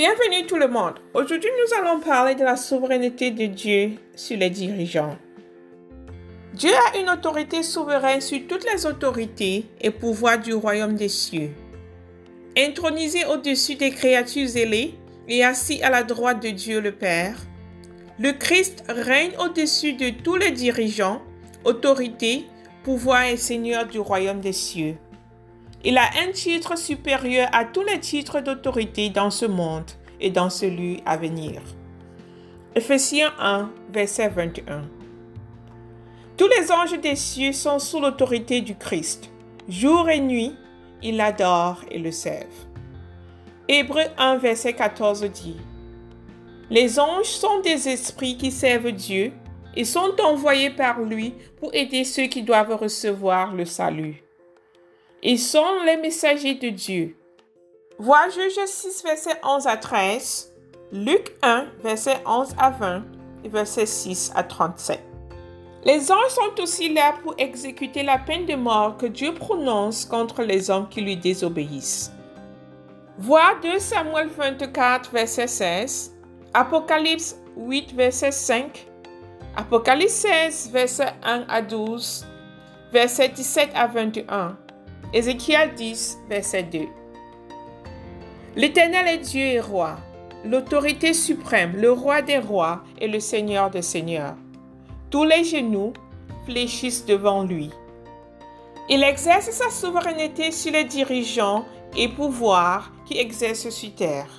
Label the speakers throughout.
Speaker 1: Bienvenue tout le monde. Aujourd'hui, nous allons parler de la souveraineté de Dieu sur les dirigeants. Dieu a une autorité souveraine sur toutes les autorités et pouvoirs du royaume des cieux. Intronisé au-dessus des créatures ailées et assis à la droite de Dieu le Père, le Christ règne au-dessus de tous les dirigeants, autorités, pouvoirs et seigneurs du royaume des cieux. Il a un titre supérieur à tous les titres d'autorité dans ce monde et dans celui à venir. Ephésiens 1, verset 21. Tous les anges des cieux sont sous l'autorité du Christ. Jour et nuit, ils l'adorent et le servent. Hébreu 1, verset 14 dit Les anges sont des esprits qui servent Dieu et sont envoyés par lui pour aider ceux qui doivent recevoir le salut. Ils sont les messagers de Dieu. Vois Juge 6, verset 11 à 13, Luc 1, verset 11 à 20 et verset 6 à 37. Les anges sont aussi là pour exécuter la peine de mort que Dieu prononce contre les hommes qui lui désobéissent. Vois 2 Samuel 24, verset 16, Apocalypse 8, verset 5, Apocalypse 16, verset 1 à 12, verset 17 à 21. Ézéchiel 10, verset 2. L'Éternel est Dieu et roi, l'autorité suprême, le roi des rois et le Seigneur des seigneurs. Tous les genoux fléchissent devant lui. Il exerce sa souveraineté sur les dirigeants et pouvoirs qui exercent sur terre.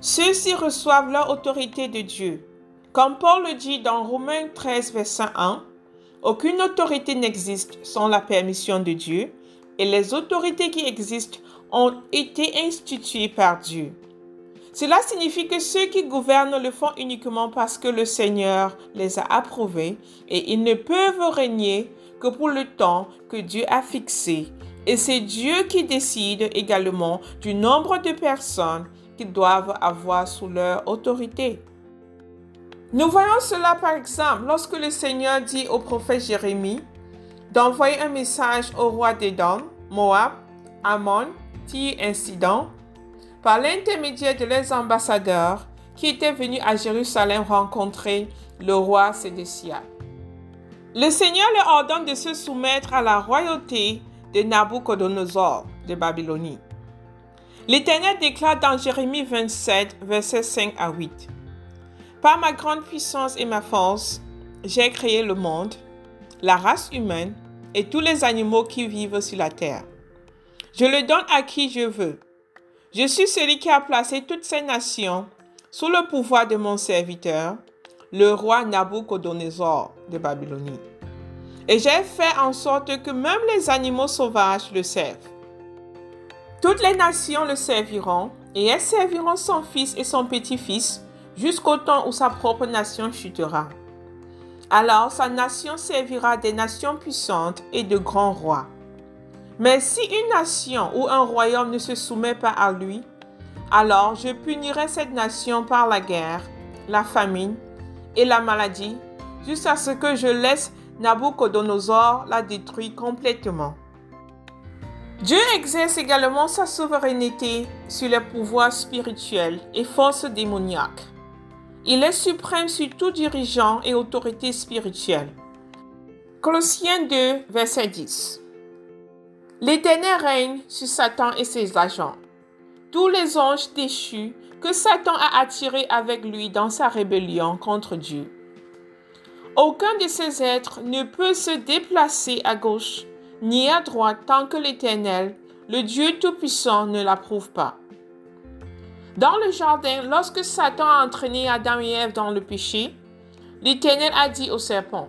Speaker 1: Ceux-ci reçoivent leur autorité de Dieu. Comme Paul le dit dans Romains 13, verset 1, aucune autorité n'existe sans la permission de Dieu et les autorités qui existent ont été instituées par Dieu. Cela signifie que ceux qui gouvernent le font uniquement parce que le Seigneur les a approuvés et ils ne peuvent régner que pour le temps que Dieu a fixé. Et c'est Dieu qui décide également du nombre de personnes qu'ils doivent avoir sous leur autorité. Nous voyons cela par exemple lorsque le Seigneur dit au prophète Jérémie d'envoyer un message au roi d'Édom, Moab, Ammon, Tyr incident, par l'intermédiaire de leurs ambassadeurs qui étaient venus à Jérusalem rencontrer le roi Sédécia. Le Seigneur leur ordonne de se soumettre à la royauté de Nabucodonosor de Babylonie. L'Éternel déclare dans Jérémie 27, versets 5 à 8. Par ma grande puissance et ma force, j'ai créé le monde, la race humaine et tous les animaux qui vivent sur la terre. Je le donne à qui je veux. Je suis celui qui a placé toutes ces nations sous le pouvoir de mon serviteur, le roi Nabucodonosor de Babylonie. Et j'ai fait en sorte que même les animaux sauvages le servent. Toutes les nations le serviront, et elles serviront son fils et son petit-fils jusqu'au temps où sa propre nation chutera. Alors sa nation servira des nations puissantes et de grands rois. Mais si une nation ou un royaume ne se soumet pas à lui, alors je punirai cette nation par la guerre, la famine et la maladie, jusqu'à ce que je laisse Nabucodonosor la détruire complètement. Dieu exerce également sa souveraineté sur les pouvoirs spirituels et forces démoniaques. Il est suprême sur tout dirigeant et autorité spirituelle. Colossiens 2, verset 10. L'Éternel règne sur Satan et ses agents, tous les anges déchus que Satan a attirés avec lui dans sa rébellion contre Dieu. Aucun de ces êtres ne peut se déplacer à gauche ni à droite tant que l'Éternel, le Dieu Tout-Puissant, ne l'approuve pas. Dans le jardin, lorsque Satan a entraîné Adam et Ève dans le péché, l'Éternel a dit au serpent,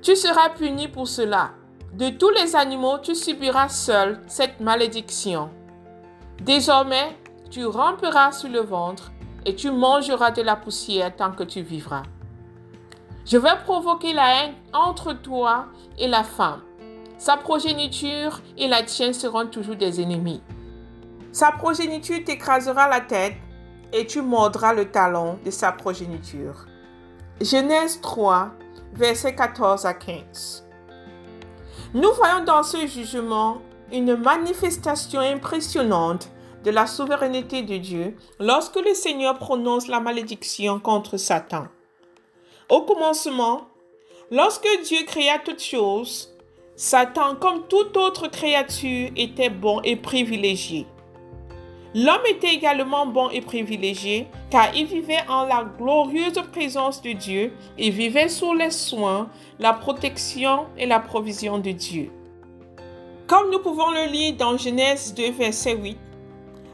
Speaker 1: Tu seras puni pour cela. De tous les animaux, tu subiras seul cette malédiction. Désormais, tu ramperas sur le ventre et tu mangeras de la poussière tant que tu vivras. Je vais provoquer la haine entre toi et la femme. Sa progéniture et la tienne seront toujours des ennemis. Sa progéniture t'écrasera la tête et tu mordras le talon de sa progéniture. Genèse 3, versets 14 à 15. Nous voyons dans ce jugement une manifestation impressionnante de la souveraineté de Dieu lorsque le Seigneur prononce la malédiction contre Satan. Au commencement, lorsque Dieu créa toutes choses, Satan, comme toute autre créature, était bon et privilégié. L'homme était également bon et privilégié car il vivait en la glorieuse présence de Dieu et vivait sous les soins, la protection et la provision de Dieu. Comme nous pouvons le lire dans Genèse 2, verset 8,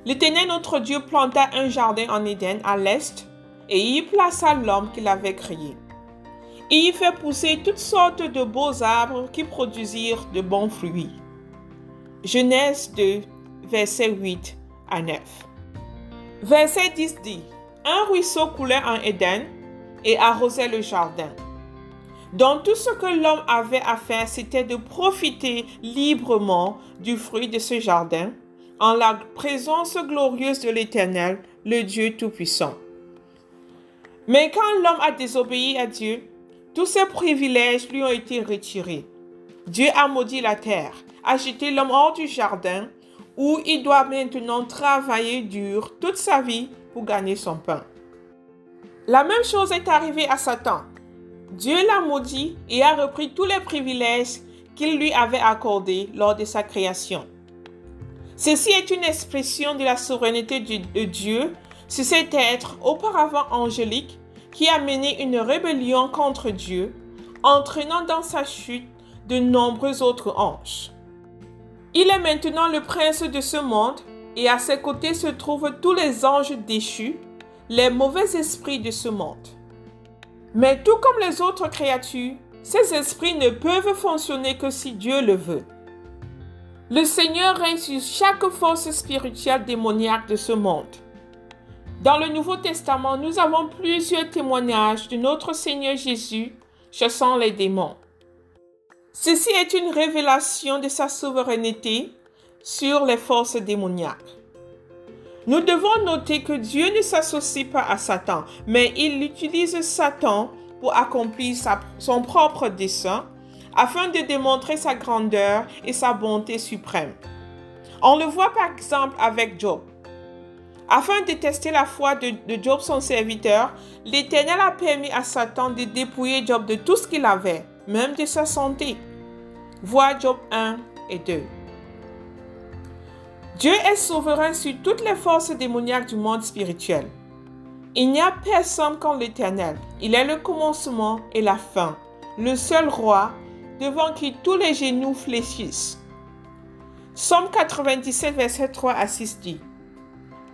Speaker 1: L'Éternel notre Dieu planta un jardin en Éden à l'est et y plaça l'homme qu'il avait créé. Il y fait pousser toutes sortes de beaux arbres qui produisirent de bons fruits. Genèse 2, verset 8 à 9. Verset 10 dit, Un ruisseau coulait en Éden et arrosait le jardin. Donc tout ce que l'homme avait à faire, c'était de profiter librement du fruit de ce jardin en la présence glorieuse de l'Éternel, le Dieu Tout-Puissant. Mais quand l'homme a désobéi à Dieu, tous ses privilèges lui ont été retirés. Dieu a maudit la terre, a jeté l'homme hors du jardin où il doit maintenant travailler dur toute sa vie pour gagner son pain. La même chose est arrivée à Satan. Dieu l'a maudit et a repris tous les privilèges qu'il lui avait accordés lors de sa création. Ceci est une expression de la souveraineté de Dieu sur cet être auparavant angélique qui a mené une rébellion contre Dieu, entraînant dans sa chute de nombreux autres anges. Il est maintenant le prince de ce monde et à ses côtés se trouvent tous les anges déchus, les mauvais esprits de ce monde. Mais tout comme les autres créatures, ces esprits ne peuvent fonctionner que si Dieu le veut. Le Seigneur règne sur chaque force spirituelle démoniaque de ce monde. Dans le Nouveau Testament, nous avons plusieurs témoignages de notre Seigneur Jésus chassant les démons. Ceci est une révélation de sa souveraineté sur les forces démoniaques. Nous devons noter que Dieu ne s'associe pas à Satan, mais il utilise Satan pour accomplir son propre dessein afin de démontrer sa grandeur et sa bonté suprême. On le voit par exemple avec Job. Afin de tester la foi de, Job, son serviteur, l'Éternel a permis à Satan de dépouiller Job de tout ce qu'il avait, même de sa santé. Vois Job 1 et 2. Dieu est souverain sur toutes les forces démoniaques du monde spirituel. Il n'y a personne comme l'Éternel. Il est le commencement et la fin, le seul roi devant qui tous les genoux fléchissent. Somme 97, verset 3 à 6 dit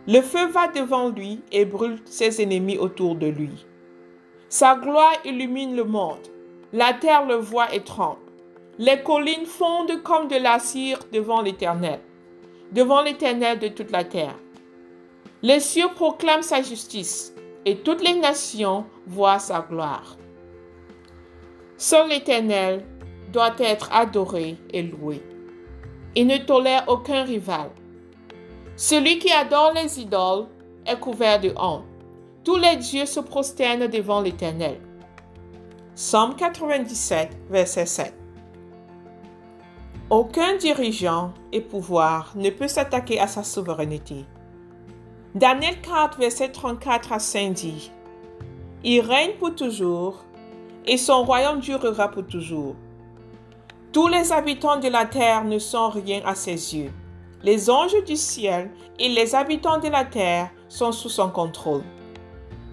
Speaker 1: Le feu va devant lui et brûle ses ennemis autour de lui. Sa gloire illumine le monde. La terre le voit et tremble. Les collines fondent comme de la cire devant l'Éternel, devant l'Éternel de toute la terre. Les cieux proclament sa justice et toutes les nations voient sa gloire. Seul l'Éternel doit être adoré et loué. Il ne tolère aucun rival. Celui qui adore les idoles est couvert de honte. Tous les dieux se prosternent devant l'Éternel. Somme 97, verset 7. Aucun dirigeant et pouvoir ne peut s'attaquer à sa souveraineté. Daniel 4, verset 34 à 5 dit Il règne pour toujours et son royaume durera pour toujours. Tous les habitants de la terre ne sont rien à ses yeux. Les anges du ciel et les habitants de la terre sont sous son contrôle.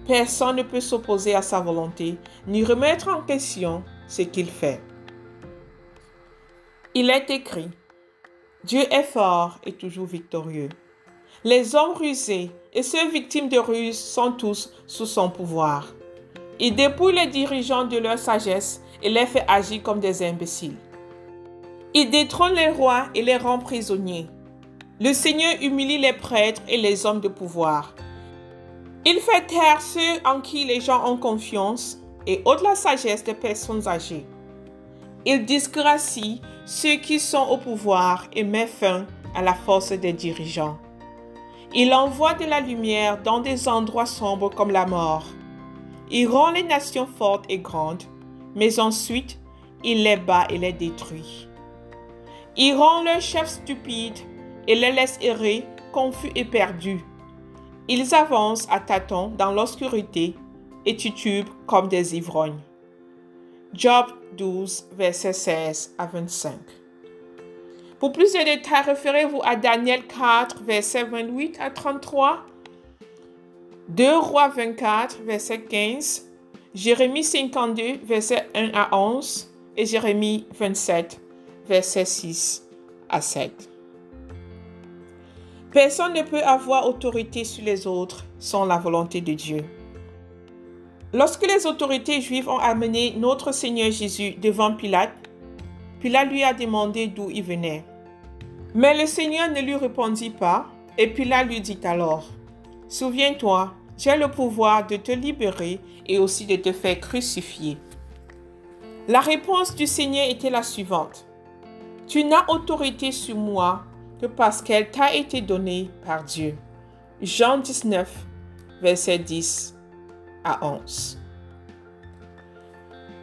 Speaker 1: Personne ne peut s'opposer à sa volonté ni remettre en question ce qu'il fait. Il est écrit, Dieu est fort et toujours victorieux. Les hommes rusés et ceux victimes de ruses sont tous sous son pouvoir. Il dépouille les dirigeants de leur sagesse et les fait agir comme des imbéciles. Il détrône les rois et les rend prisonniers. Le Seigneur humilie les prêtres et les hommes de pouvoir. Il fait taire ceux en qui les gens ont confiance et ôte la sagesse des personnes âgées. Il disgracie ceux qui sont au pouvoir et met fin à la force des dirigeants. Il envoie de la lumière dans des endroits sombres comme la mort. Il rend les nations fortes et grandes, mais ensuite il les bat et les détruit. Il rend leurs chefs stupides et les laisse errer confus et perdus. Ils avancent à tâtons dans l'obscurité et titubent comme des ivrognes. Job 12, versets 16 à 25. Pour plus de détails, référez-vous à Daniel 4, versets 28 à 33, 2 Rois 24, verset 15, Jérémie 52, verset 1 à 11 et Jérémie 27, verset 6 à 7. Personne ne peut avoir autorité sur les autres sans la volonté de Dieu. Lorsque les autorités juives ont amené notre Seigneur Jésus devant Pilate, Pilate lui a demandé d'où il venait. Mais le Seigneur ne lui répondit pas, et Pilate lui dit alors, Souviens-toi, j'ai le pouvoir de te libérer et aussi de te faire crucifier. La réponse du Seigneur était la suivante. Tu n'as autorité sur moi que parce qu'elle t'a été donnée par Dieu. Jean 19, verset 10 à 11.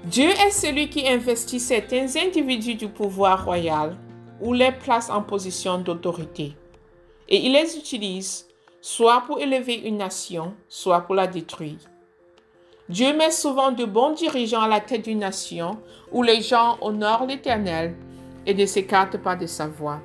Speaker 1: Dieu est celui qui investit certains individus du pouvoir royal ou les place en position d'autorité. Et il les utilise soit pour élever une nation, soit pour la détruire. Dieu met souvent de bons dirigeants à la tête d'une nation où les gens honorent l'Éternel et ne s'écartent pas de sa voix.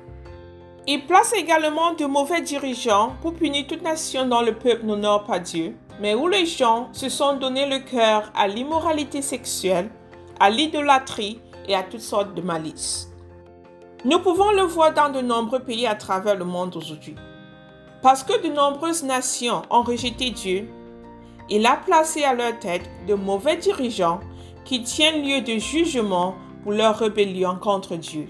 Speaker 1: Il place également de mauvais dirigeants pour punir toute nation dont le peuple n'honore pas Dieu, mais où les gens se sont donné le cœur à l'immoralité sexuelle, à l'idolâtrie et à toutes sortes de malices. Nous pouvons le voir dans de nombreux pays à travers le monde aujourd'hui. Parce que de nombreuses nations ont rejeté Dieu, il a placé à leur tête de mauvais dirigeants qui tiennent lieu de jugement pour leur rébellion contre Dieu.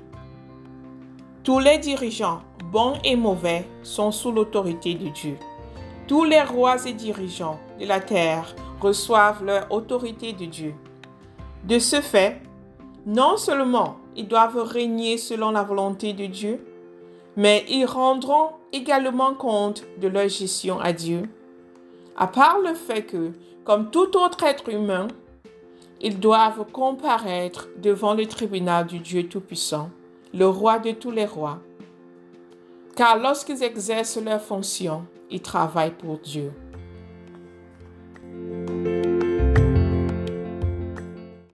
Speaker 1: Tous les dirigeants, bons et mauvais, sont sous l'autorité de Dieu. Tous les rois et dirigeants de la terre reçoivent leur autorité de Dieu. De ce fait, non seulement ils doivent régner selon la volonté de Dieu, mais ils rendront également compte de leur gestion à Dieu, à part le fait que, comme tout autre être humain, ils doivent comparaître devant le tribunal du Dieu Tout-Puissant, le roi de tous les rois. Car lorsqu'ils exercent leur fonction, ils travaillent pour Dieu.